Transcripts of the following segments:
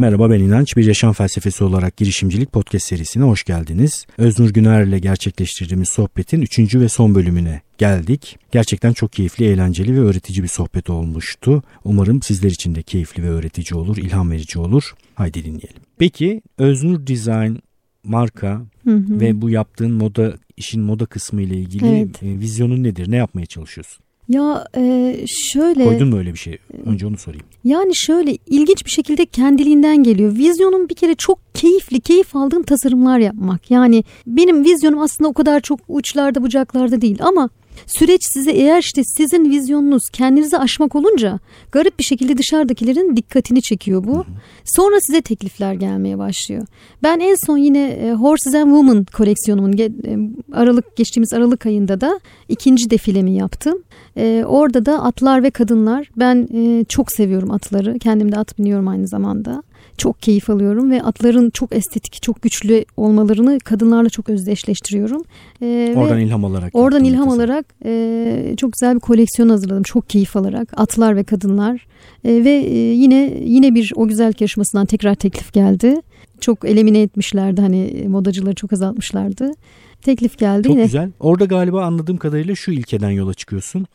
Merhaba ben İnanç. Bir yaşam felsefesi olarak girişimcilik podcast serisine hoş geldiniz. Öznur Güner ile gerçekleştirdiğimiz sohbetin 3. ve son bölümüne geldik. Gerçekten çok keyifli, eğlenceli ve öğretici bir sohbet olmuştu. Umarım sizler için de keyifli ve öğretici olur, ilham verici olur. Haydi dinleyelim. Peki Öznur Design marka hı hı. ve bu yaptığın moda işin moda kısmı ile ilgili evet. E, vizyonun nedir? Ne yapmaya çalışıyorsun? Ya e, şöyle... Koydun mu öyle bir şey? Önce onu sorayım. Yani şöyle ilginç bir şekilde kendiliğinden geliyor. Vizyonum bir kere çok keyifli, keyif aldığım tasarımlar yapmak. Yani benim vizyonum aslında o kadar çok uçlarda bucaklarda değil ama Süreç size eğer işte sizin vizyonunuz kendinizi aşmak olunca garip bir şekilde dışarıdakilerin dikkatini çekiyor bu. Sonra size teklifler gelmeye başlıyor. Ben en son yine e, Horses and Women koleksiyonumun e, Aralık geçtiğimiz Aralık ayında da ikinci defilemi yaptım. E, orada da atlar ve kadınlar. Ben çok seviyorum atları. Kendim de at biniyorum aynı zamanda çok keyif alıyorum ve atların çok estetik, çok güçlü olmalarını kadınlarla çok özdeşleştiriyorum. Ee, oradan ilham alarak. Oradan ilham kızım. alarak e, çok güzel bir koleksiyon hazırladım. Çok keyif alarak atlar ve kadınlar e, ve e, yine yine bir o güzel yarışmasından tekrar teklif geldi. Çok elimine etmişlerdi hani modacıları çok azaltmışlardı. Teklif geldi. Çok yine. güzel. Orada galiba anladığım kadarıyla şu ilkeden yola çıkıyorsun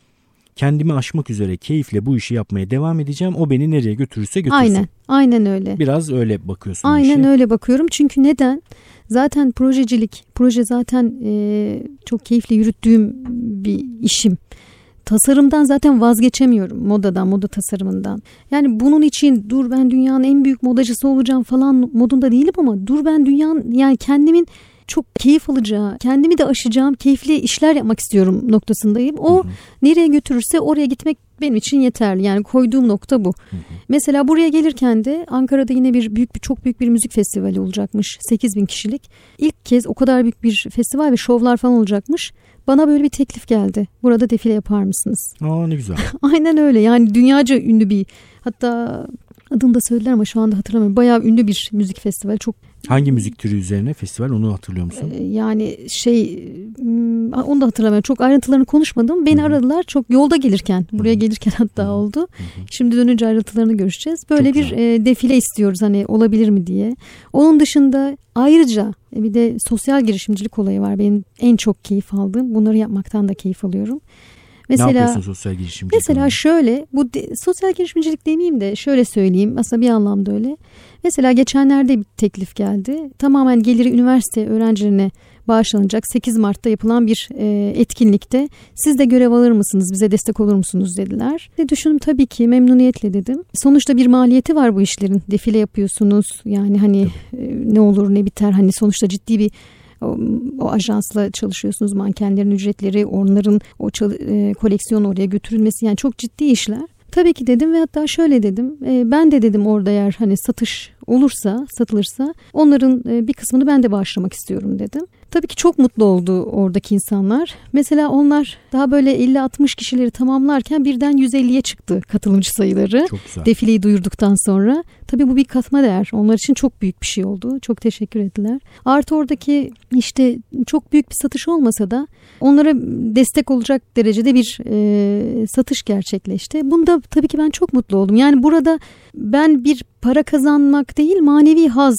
kendimi aşmak üzere keyifle bu işi yapmaya devam edeceğim. O beni nereye götürürse götürsün. Aynen. Aynen öyle. Biraz öyle bakıyorsun. Aynen işe. öyle bakıyorum. Çünkü neden? Zaten projecilik, proje zaten e, çok keyifle yürüttüğüm bir işim. Tasarımdan zaten vazgeçemiyorum modadan, moda tasarımından. Yani bunun için dur ben dünyanın en büyük modacısı olacağım falan modunda değilim ama dur ben dünyanın yani kendimin çok keyif alacağı, kendimi de aşacağım, keyifli işler yapmak istiyorum noktasındayım. O hı hı. nereye götürürse oraya gitmek benim için yeterli. Yani koyduğum nokta bu. Hı hı. Mesela buraya gelirken de Ankara'da yine bir büyük bir çok büyük bir müzik festivali olacakmış. 8 bin kişilik. İlk kez o kadar büyük bir festival ve şovlar falan olacakmış. Bana böyle bir teklif geldi. Burada defile yapar mısınız? Aa ne güzel. Aynen öyle. Yani dünyaca ünlü bir hatta adını da söylediler ama şu anda hatırlamıyorum. Bayağı ünlü bir müzik festivali. Çok Hangi müzik türü üzerine festival onu hatırlıyor musun? Ee, yani şey hmm, onu da hatırlamıyorum. Çok ayrıntılarını konuşmadım. Beni Hı-hı. aradılar çok yolda gelirken. Buraya Hı-hı. gelirken hatta Hı-hı. oldu. Hı-hı. Şimdi dönünce ayrıntılarını görüşeceğiz. Böyle çok bir e, defile istiyoruz hani olabilir mi diye. Onun dışında ayrıca e, bir de sosyal girişimcilik olayı var. Benim en çok keyif aldığım. Bunları yapmaktan da keyif alıyorum. Mesela, ne yapıyorsun sosyal girişimcilik? Mesela olarak? şöyle bu de, sosyal girişimcilik demeyeyim de şöyle söyleyeyim. Aslında bir anlamda öyle. Mesela geçenlerde bir teklif geldi. Tamamen geliri üniversite öğrencilerine bağışlanacak 8 Mart'ta yapılan bir e, etkinlikte siz de görev alır mısınız bize destek olur musunuz dediler. Ve düşündüm tabii ki memnuniyetle dedim. Sonuçta bir maliyeti var bu işlerin. Defile yapıyorsunuz yani hani e, ne olur ne biter hani sonuçta ciddi bir o, o ajansla çalışıyorsunuz mankenlerin ücretleri onların o e, koleksiyonu oraya götürülmesi yani çok ciddi işler. Tabii ki dedim ve hatta şöyle dedim. E, ben de dedim orada eğer hani satış olursa, satılırsa onların e, bir kısmını ben de bağışlamak istiyorum dedim. Tabii ki çok mutlu oldu oradaki insanlar. Mesela onlar daha böyle 50-60 kişileri tamamlarken birden 150'ye çıktı katılımcı sayıları. Çok güzel. Defileyi duyurduktan sonra. Tabii bu bir katma değer. Onlar için çok büyük bir şey oldu. Çok teşekkür ettiler. Artı oradaki işte çok büyük bir satış olmasa da onlara destek olacak derecede bir e, satış gerçekleşti. Bunda tabii ki ben çok mutlu oldum. Yani burada ben bir para kazanmak değil manevi haz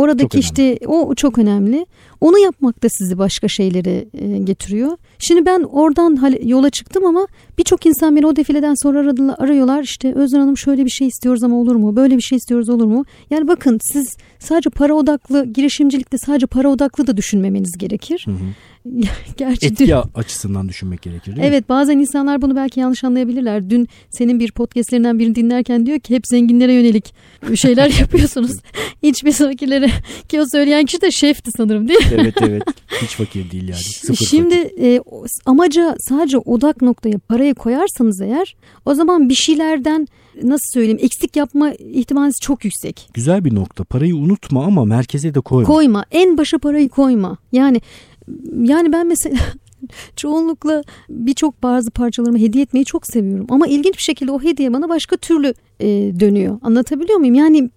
Oradaki işte o çok önemli. Onu yapmak da sizi başka şeylere e, getiriyor. Şimdi ben oradan yola çıktım ama birçok insan beni o defileden sonra aradılar, arıyorlar. İşte Özden Hanım şöyle bir şey istiyoruz ama olur mu? Böyle bir şey istiyoruz olur mu? Yani bakın siz sadece para odaklı girişimcilikte sadece para odaklı da düşünmemeniz gerekir. Hı hı. Gerçi Etki dün, açısından düşünmek gerekir değil Evet mi? bazen insanlar bunu belki yanlış anlayabilirler. Dün senin bir podcastlerinden birini dinlerken diyor ki hep zenginlere yönelik şeyler yapıyorsunuz. Hiçbir fakirlere ki o söyleyen kişi de şefti sanırım değil mi? Evet evet hiç fakir değil yani. Sıfır Şimdi e, amaca sadece odak noktaya parayı koyarsanız eğer o zaman bir şeylerden nasıl söyleyeyim eksik yapma ihtimaliniz çok yüksek. Güzel bir nokta. Parayı unutma ama merkeze de koyma. Koyma. En başa parayı koyma. Yani yani ben mesela çoğunlukla birçok bazı parçalarımı hediye etmeyi çok seviyorum. Ama ilginç bir şekilde o hediye bana başka türlü e, dönüyor. Anlatabiliyor muyum? Yani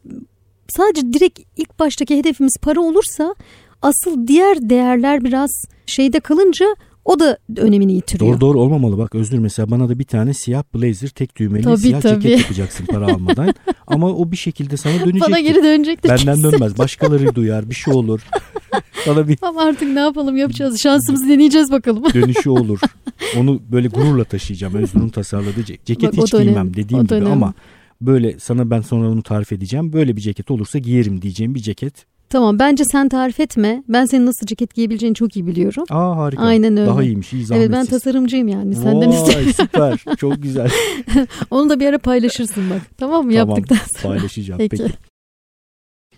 sadece direkt ilk baştaki hedefimiz para olursa asıl diğer değerler biraz şeyde kalınca o da önemini yitiriyor. Doğru doğru olmamalı bak Özgür mesela bana da bir tane siyah blazer tek düğmeli Tabii, siyah tabii. ceket yapacaksın para almadan. Ama o bir şekilde sana dönecektir. Bana geri dönecektir Benden kesin. dönmez. Başkaları duyar bir şey olur. Sana bir Ama artık ne yapalım yapacağız. Şansımızı deneyeceğiz bakalım. dönüşü olur. Onu böyle gururla taşıyacağım. Özgür'ün tasarladığı ce- ceket Bak, hiç giymem önemli. dediğim O gibi önemli. ama böyle sana ben sonra onu tarif edeceğim. Böyle bir ceket olursa giyerim diyeceğim bir ceket. Tamam bence sen tarif etme. Ben senin nasıl ceket giyebileceğini çok iyi biliyorum. Aa harika. Aynen öyle. Daha iyiymiş iyi zahmetsiz. Evet ben tasarımcıyım yani senden Vay, istedim. süper çok güzel. Onu da bir ara paylaşırsın bak. Tamam mı? Tamam, Yaptıktan sonra. Paylaşacağım Peki. peki.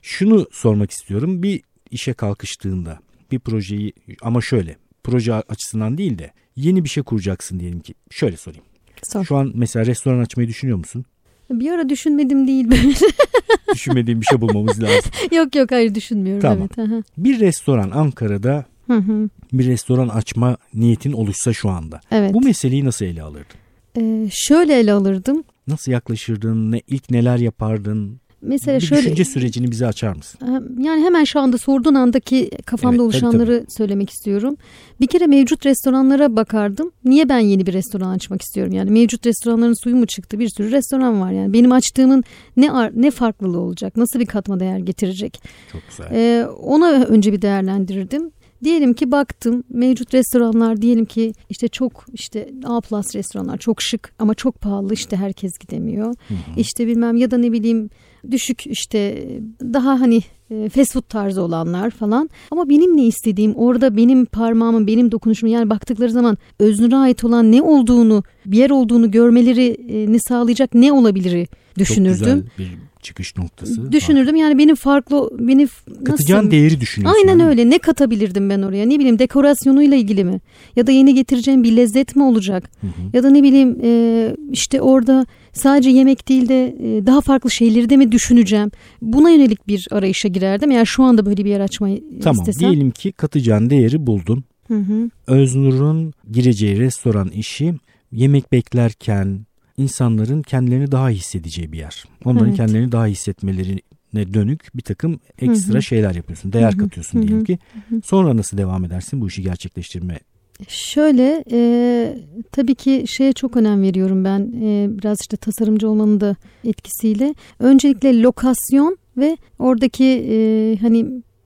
Şunu sormak istiyorum. Bir işe kalkıştığında bir projeyi ama şöyle proje açısından değil de yeni bir şey kuracaksın diyelim ki. Şöyle sorayım. Sor. Şu an mesela restoran açmayı düşünüyor musun? Bir ara düşünmedim değil. Düşünmediğin bir şey bulmamız lazım. yok yok hayır düşünmüyorum. Tamam. Evet. aha. Bir restoran Ankara'da Hı hı. bir restoran açma niyetin oluşsa şu anda. Evet. Bu meseleyi nasıl ele alırdın? Ee, şöyle ele alırdım. Nasıl yaklaşırdın? Ne, ilk neler yapardın? Mesela bir şöyle düşünce sürecini bize açar mısın? yani hemen şu anda sorduğun andaki kafamda Evet, tabii, oluşanları söylemek istiyorum. Bir kere mevcut restoranlara bakardım. Niye ben yeni bir restoran açmak istiyorum? Yani mevcut restoranların suyu mu çıktı? Bir sürü restoran var yani. Benim açtığımın ne ne farklılığı olacak? Nasıl bir katma değer getirecek? Çok güzel. Ee, ona önce bir değerlendirirdim. Diyelim ki baktım mevcut restoranlar diyelim ki işte çok işte A plus restoranlar çok şık ama çok pahalı işte herkes gidemiyor. Hı hı. İşte bilmem ya da ne bileyim düşük işte daha hani e, fast food tarzı olanlar falan. Ama benim ne istediğim orada benim parmağımın benim dokunuşum yani baktıkları zaman öznüre ait olan ne olduğunu bir yer olduğunu görmelerini sağlayacak ne olabilir Çok düşünürdüm. güzel bir çıkış noktası. Düşünürdüm yani benim farklı beni Katacağın nasıl değeri düşünüyorsun. Aynen yani. öyle. Ne katabilirdim ben oraya? Ne bileyim dekorasyonuyla ilgili mi? Ya da yeni getireceğim bir lezzet mi olacak? Hı hı. Ya da ne bileyim e, işte orada sadece yemek değil de e, daha farklı şeyleri de mi düşüneceğim? Buna yönelik bir arayışa girerdim. Eğer şu anda böyle bir yer açmayı Tamam istesem. diyelim ki katacağın değeri buldun. Hı hı. Öznur'un gireceği restoran işi yemek beklerken insanların kendilerini daha iyi hissedeceği bir yer. Onların Evet. kendilerini daha iyi hissetmelerine dönük bir takım ekstra Hı hı. şeyler yapıyorsun. Değer Hı hı. katıyorsun Hı hı. diyelim ki. Sonra nasıl devam edersin bu işi gerçekleştirmeye? Şöyle e, tabii ki şeye çok önem veriyorum ben E, biraz işte tasarımcı olmanın da etkisiyle. Öncelikle lokasyon ve oradaki e, hani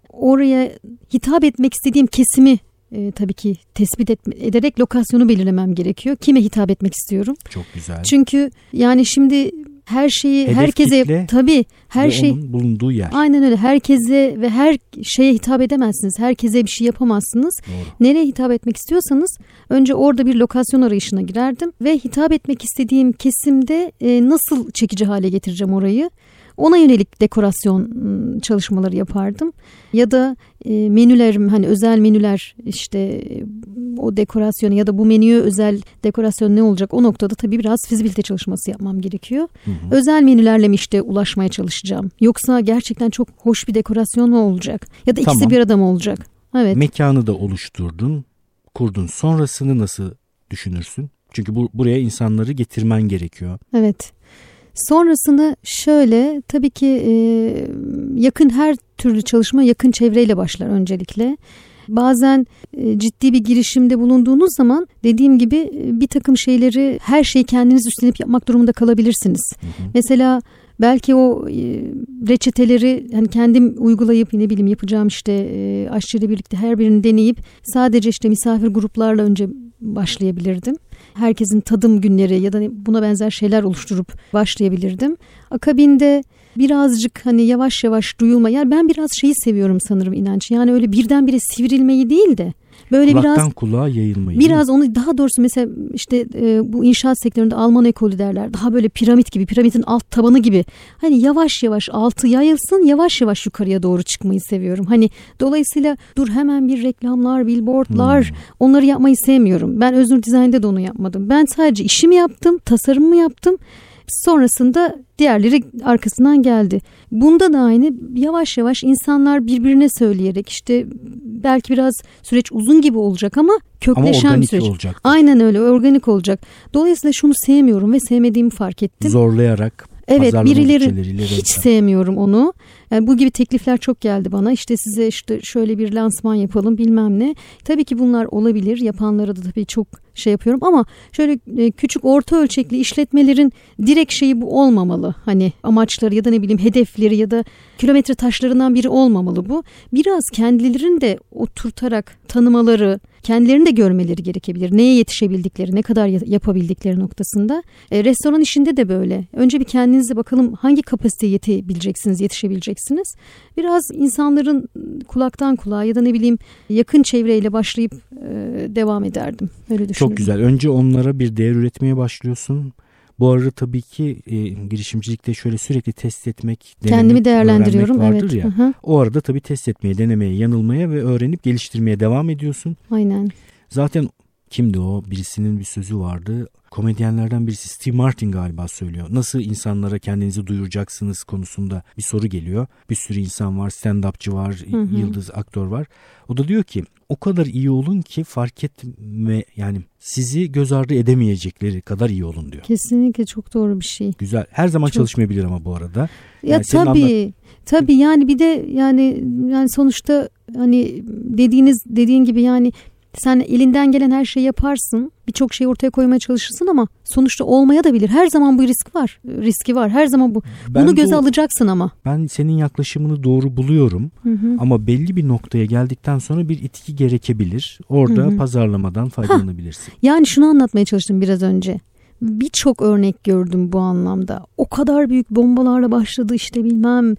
oraya hitap etmek istediğim kesimi e, tabii ki tespit etme, ederek lokasyonu belirlemem gerekiyor. Kime hitap etmek istiyorum? Çok güzel. Çünkü yani şimdi her şeyi Hedef herkese tabii her şey bulunduğu yer. aynen öyle herkese ve her şeye hitap edemezsiniz. Herkese bir şey yapamazsınız. Doğru. Nereye hitap etmek istiyorsanız önce orada bir lokasyon arayışına girerdim ve hitap etmek istediğim kesimde e, nasıl çekici hale getireceğim orayı ona yönelik dekorasyon ım, çalışmaları yapardım. Ya da e, menülerim hani özel menüler işte o dekorasyonu ya da bu menüye özel dekorasyon ne olacak o noktada tabii biraz fizibilite çalışması yapmam gerekiyor. Hı hı. Özel menülerle mi işte ulaşmaya çalışacağım? Yoksa gerçekten çok hoş bir dekorasyon mu olacak? Ya da ikisi Tamam. bir arada mı olacak? Evet. Mekanı da oluşturdun, kurdun. Sonrasını nasıl düşünürsün? Çünkü bu, buraya insanları getirmen gerekiyor. Evet. Sonrasını şöyle tabii ki e, yakın her türlü çalışma yakın çevreyle başlar öncelikle. Bazen e, ciddi bir girişimde bulunduğunuz zaman dediğim gibi e, bir takım şeyleri her şeyi kendiniz üstlenip yapmak durumunda kalabilirsiniz. Hı hı. Mesela belki o e, reçeteleri hani kendim uygulayıp ne bileyim yapacağım işte e, aşçıyla birlikte her birini deneyip sadece işte misafir gruplarla önce başlayabilirdim. Herkesin tadım günleri ya da buna benzer şeyler oluşturup başlayabilirdim. Akabinde birazcık hani yavaş yavaş duyulma. Yani ben biraz şeyi seviyorum sanırım inanç. Yani öyle birdenbire sivrilmeyi değil de böyle Kulaktan biraz kulağa yayılmayı. Biraz onu daha doğrusu mesela işte e, bu inşaat sektöründe Alman ekolü derler. Daha böyle piramit gibi, piramidin alt tabanı gibi. Hani yavaş yavaş altı yayılsın, yavaş yavaş yukarıya doğru çıkmayı seviyorum. Hani dolayısıyla dur hemen bir reklamlar, billboardlar Hmm. onları yapmayı sevmiyorum. Ben Öznur Dizayn'da da onu yapmadım. Ben sadece işimi yaptım, tasarımımı yaptım. Sonrasında diğerleri arkasından geldi. Bunda da aynı yavaş yavaş insanlar birbirine söyleyerek işte belki biraz süreç uzun gibi olacak ama Ama kökleşen bir organik süreç. olacak. Aynen öyle organik olacak. Dolayısıyla şunu sevmiyorum ve sevmediğimi fark ettim. Zorlayarak Evet birileri hiç sevmiyorum onu. Yani bu gibi teklifler çok geldi bana. İşte size işte şöyle bir lansman yapalım bilmem ne. Tabii ki bunlar olabilir. Yapanlara da tabii çok şey yapıyorum ama şöyle e, küçük orta ölçekli işletmelerin direkt şeyi bu olmamalı. Hani amaçları ya da ne bileyim hedefleri ya da kilometre taşlarından biri olmamalı bu. Biraz kendilerini de oturtarak tanımaları, kendilerini de görmeleri gerekebilir. Neye yetişebildikleri, ne kadar ya- yapabildikleri noktasında. E, restoran işinde de böyle. Önce bir kendinize bakalım hangi kapasiteye yetebileceksiniz, yetişebileceksiniz. Biraz insanların kulaktan kulağa ya da ne bileyim yakın çevreyle başlayıp e, devam ederdim. Öyle düşünüyorum. Çok güzel. Önce onlara bir değer üretmeye başlıyorsun. Bu arada tabii ki e, girişimcilikte şöyle sürekli test etmek, denemek, Kendimi değerlendiriyorum. vardır Evet. ya. Hı hı. O arada tabii test etmeye, denemeye, yanılmaya ve öğrenip geliştirmeye devam ediyorsun. Aynen. Zaten kimdi o? Birisinin bir sözü vardı. Komedyenlerden birisi Steve Martin galiba söylüyor. Nasıl insanlara kendinizi duyuracaksınız konusunda bir soru geliyor. Bir sürü insan var, stand-upçı var, Hı hı. yıldız aktör var. O da diyor ki o kadar iyi olun ki fark etme yani sizi göz ardı edemeyecekleri kadar iyi olun diyor. Kesinlikle çok doğru bir şey. Güzel. Her zaman Çok- çalışmayabilir ama bu arada. Ya Yani tabii. Tabii yani bir de yani yani sonuçta hani dediğiniz dediğin gibi yani sen elinden gelen her şeyi yaparsın. Birçok şeyi ortaya koymaya çalışırsın ama sonuçta olmaya da bilir. Her zaman bu risk var. Riski var. Her zaman bu. Ben Bunu göze bu- alacaksın ama. Ben senin yaklaşımını doğru buluyorum. Hı hı. Ama belli bir noktaya geldikten sonra bir itki gerekebilir. Orada Hı hı. pazarlamadan faydalanabilirsin. Yani şunu anlatmaya çalıştım biraz önce. Birçok örnek gördüm bu anlamda. O kadar büyük bombalarla başladı işte bilmem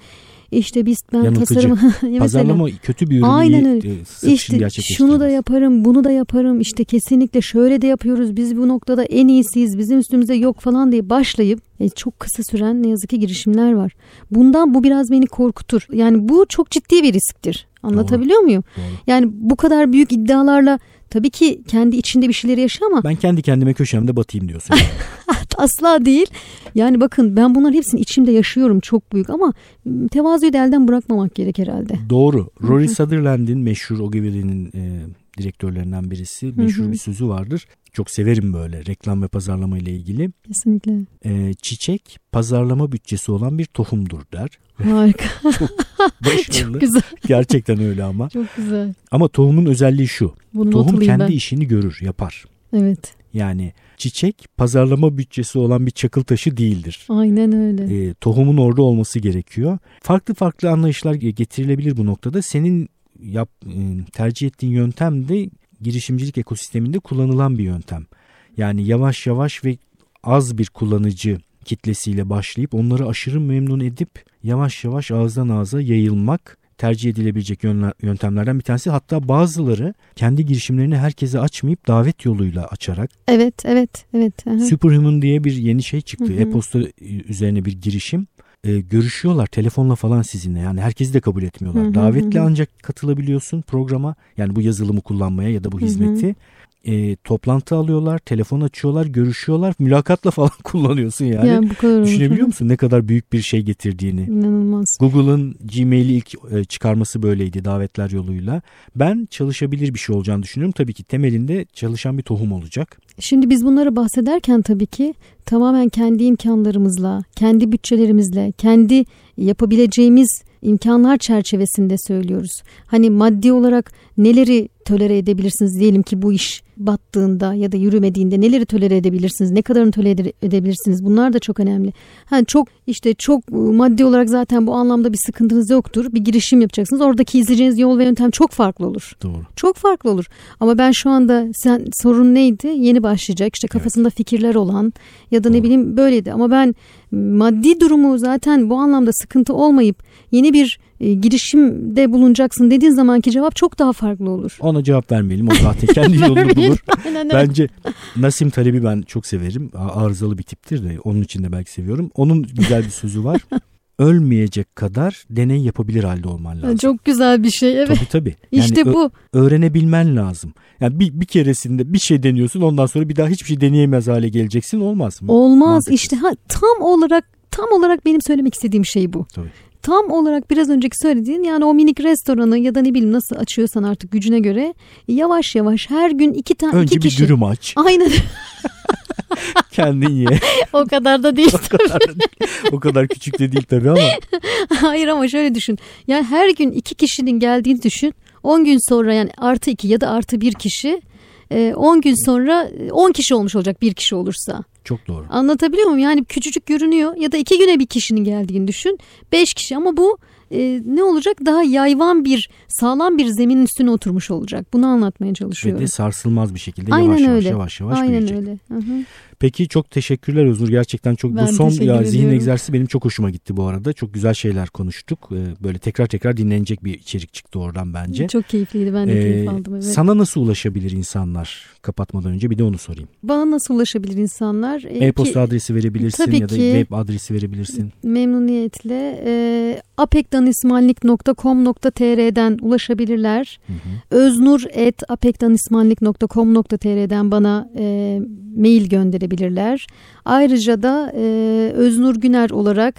işte biz ben Yanıltıcı. tasarım mesela- Pazarlama kötü bir ürünü Aynen öyle. e, İşte şunu da yaparım, bunu da yaparım. İşte kesinlikle şöyle de yapıyoruz. Biz bu noktada en iyisiyiz. Bizim üstümüzde yok falan diye başlayıp e, çok kısa süren ne yazık ki girişimler var. Bundan bu biraz beni korkutur. Yani bu çok ciddi bir risktir. Anlatabiliyor muyum? Doğru. Yani bu kadar büyük iddialarla tabii ki kendi içinde bir şeyleri yaşa ama Ben kendi kendime köşemde batayım diyorsun. asla değil. Yani bakın ben bunların hepsini içimde yaşıyorum çok büyük ama tevazuyu da elden bırakmamak gerek herhalde. Doğru. Rory Sutherland'in meşhur Ogilvy'nin e, direktörlerinden birisi meşhur bir sözü vardır. Çok severim böyle reklam ve pazarlama ile ilgili. Kesinlikle. E, çiçek pazarlama bütçesi olan bir tohumdur der. Harika. Başarılı. çok güzel. Gerçekten öyle ama. Çok güzel. Ama tohumun özelliği şu. Bunu Tohum kendi ben. işini görür, yapar. Evet. Yani çiçek pazarlama bütçesi olan bir çakıl taşı değildir. Aynen öyle. E, tohumun orada olması gerekiyor. Farklı farklı anlayışlar getirilebilir bu noktada. Senin yap, e, tercih ettiğin yöntem de girişimcilik ekosisteminde kullanılan bir yöntem. Yani yavaş yavaş ve az bir kullanıcı kitlesiyle başlayıp onları aşırı memnun edip yavaş yavaş ağızdan ağza yayılmak tercih edilebilecek yöntemlerden bir tanesi. Hatta bazıları kendi girişimlerini herkese açmayıp davet yoluyla açarak Evet, evet, evet. Aha. Superhuman diye bir yeni şey çıktı. E-posta üzerine bir girişim. Ee, görüşüyorlar telefonla falan sizinle. Yani herkesi de kabul etmiyorlar. Hı hı Davetle hı. ancak katılabiliyorsun programa. Yani bu yazılımı kullanmaya ya da bu Hı hı. Ee, toplantı alıyorlar, telefon açıyorlar, görüşüyorlar. Mülakatla falan kullanıyorsun yani. Yani bu kadar. Düşünebiliyor Hı. musun ne kadar büyük bir şey getirdiğini? İnanılmaz. Google'ın Gmail'i ilk e, çıkarması böyleydi davetler yoluyla. Ben çalışabilir bir şey olacağını düşünüyorum. Tabii ki temelinde çalışan bir tohum olacak. Şimdi biz bunları bahsederken tabii ki tamamen kendi imkanlarımızla, kendi bütçelerimizle, kendi yapabileceğimiz imkanlar çerçevesinde söylüyoruz. Hani maddi olarak neleri tolere edebilirsiniz diyelim ki bu iş battığında ya da yürümediğinde neleri tolere edebilirsiniz, ne kadarını tolere ede- edebilirsiniz bunlar da çok önemli. Ha çok işte çok e, maddi olarak zaten bu anlamda bir sıkıntınız yoktur. Bir girişim yapacaksınız. Oradaki izleyeceğiniz yol ve yöntem çok farklı olur. Doğru. Çok farklı olur. Ama ben şu anda sen sorun neydi? Yeni başlayacak işte kafasında fikirler olan ya da ne Doğru. bileyim böyleydi. Ama ben maddi durumu zaten bu anlamda sıkıntı olmayıp yeni bir e, girişimde bulunacaksın dediğin zamanki cevap çok daha farklı olur. Ona cevap vermeyelim. O zaten kendi yolunu bulur. Aynen. Bence Nasim Taleb'i ben çok severim. Arızalı bir tiptir de onun için de belki seviyorum. Onun güzel bir sözü var. Ölmeyecek kadar deney yapabilir halde olman lazım. Çok güzel bir şey evet. Tabii tabii. Yani işte bu. öğrenebilmen lazım. Yani bir, bir keresinde bir şey deniyorsun ondan sonra bir daha hiçbir şey deneyemez hale geleceksin olmaz mı? Olmaz Mantıksız. işte ha, tam olarak tam olarak benim söylemek istediğim şey bu. Tabii. Tam olarak biraz önceki söylediğin yani o minik restoranı ya da ne bileyim nasıl açıyorsan artık gücüne göre yavaş yavaş her gün iki tane Önce iki bir kişi. dürüm aç. Aynen. Kendin ye. o kadar da değil. o, kadar, o kadar küçük de değil tabii ama. Hayır ama şöyle düşün. Yani her gün iki kişinin geldiğini düşün. 10 gün sonra yani artı 2 ya da artı 1 kişi 10 e, gün sonra 10 kişi olmuş olacak bir kişi olursa. Çok doğru. Anlatabiliyor muyum? Yani küçücük görünüyor ya da iki güne bir kişinin geldiğini düşün. Beş kişi ama bu e, ne olacak? Daha yayvan bir, sağlam bir zeminin üstüne oturmuş olacak. Bunu anlatmaya çalışıyorum. Ve de sarsılmaz bir şekilde Aynen yavaş, öyle. yavaş yavaş yavaş Aynen büyüyecek. öyle. Hı-hı. Peki çok teşekkürler Özgür. Gerçekten çok ben bu son ya zihin ediyorum. egzersizi benim çok hoşuma gitti bu arada. Çok güzel şeyler konuştuk. Ee, böyle tekrar tekrar dinlenecek bir içerik çıktı oradan bence. Çok keyifliydi. Ben de ee, keyif aldım. Evet. Sana nasıl ulaşabilir insanlar kapatmadan önce? Bir de onu sorayım. Bana nasıl ulaşabilir insanlar? Ee, E-posta ki, adresi verebilirsin tabii ya da ki, web adresi verebilirsin. Memnuniyetle. E, apekdanismanlik.com.tr'den ulaşabilirler. Öznur.apekdanismanlik.com.tr'den bana e, mail gönderebilirler. Ayrıca da e, Öznur Güner olarak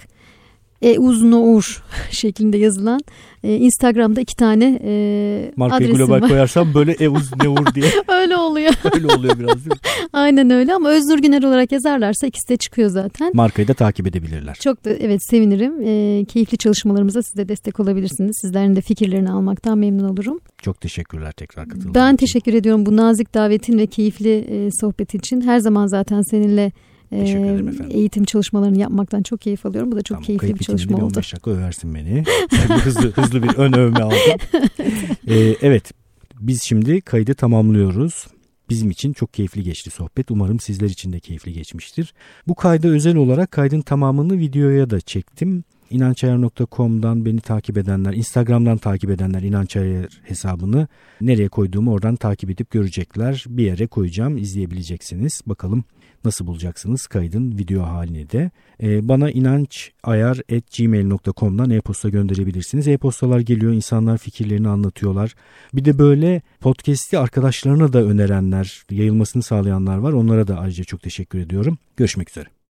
e, Uznour şeklinde yazılan e, Instagram'da iki tane e, Markayı adresim global var. koyarsam böyle Euz Neur diye. öyle oluyor. öyle oluyor biraz değil mi? Aynen öyle ama Öznur Güner olarak yazarlarsa ikisi de çıkıyor zaten. Markayı da takip edebilirler. Çok da evet sevinirim. E, keyifli çalışmalarımıza siz de destek olabilirsiniz. Sizlerin de fikirlerini almaktan memnun olurum. Çok teşekkürler tekrar katıldığınız Ben teşekkür ediyorum bu nazik davetin ve keyifli e, sohbet için. Her zaman zaten seninle Teşekkür ederim efendim. eğitim çalışmalarını yapmaktan çok keyif alıyorum. Bu da çok tamam, keyifli bir çalışma bir oldu. 15 dakika översin beni. Yani hızlı hızlı bir ön övme aldım. ee, evet biz şimdi kaydı tamamlıyoruz. Bizim için çok keyifli geçti sohbet. Umarım sizler için de keyifli geçmiştir. Bu kayda özel olarak kaydın tamamını videoya da çektim. İnançayar.com'dan beni takip edenler, Instagram'dan takip edenler İnançayar hesabını nereye koyduğumu oradan takip edip görecekler. Bir yere koyacağım, izleyebileceksiniz. Bakalım nasıl bulacaksınız kaydın video halini de. Ee, bana inançayar.gmail.com'dan e-posta gönderebilirsiniz. E-postalar geliyor, insanlar fikirlerini anlatıyorlar. Bir de böyle podcast'i arkadaşlarına da önerenler, yayılmasını sağlayanlar var. Onlara da ayrıca çok teşekkür ediyorum. Görüşmek üzere.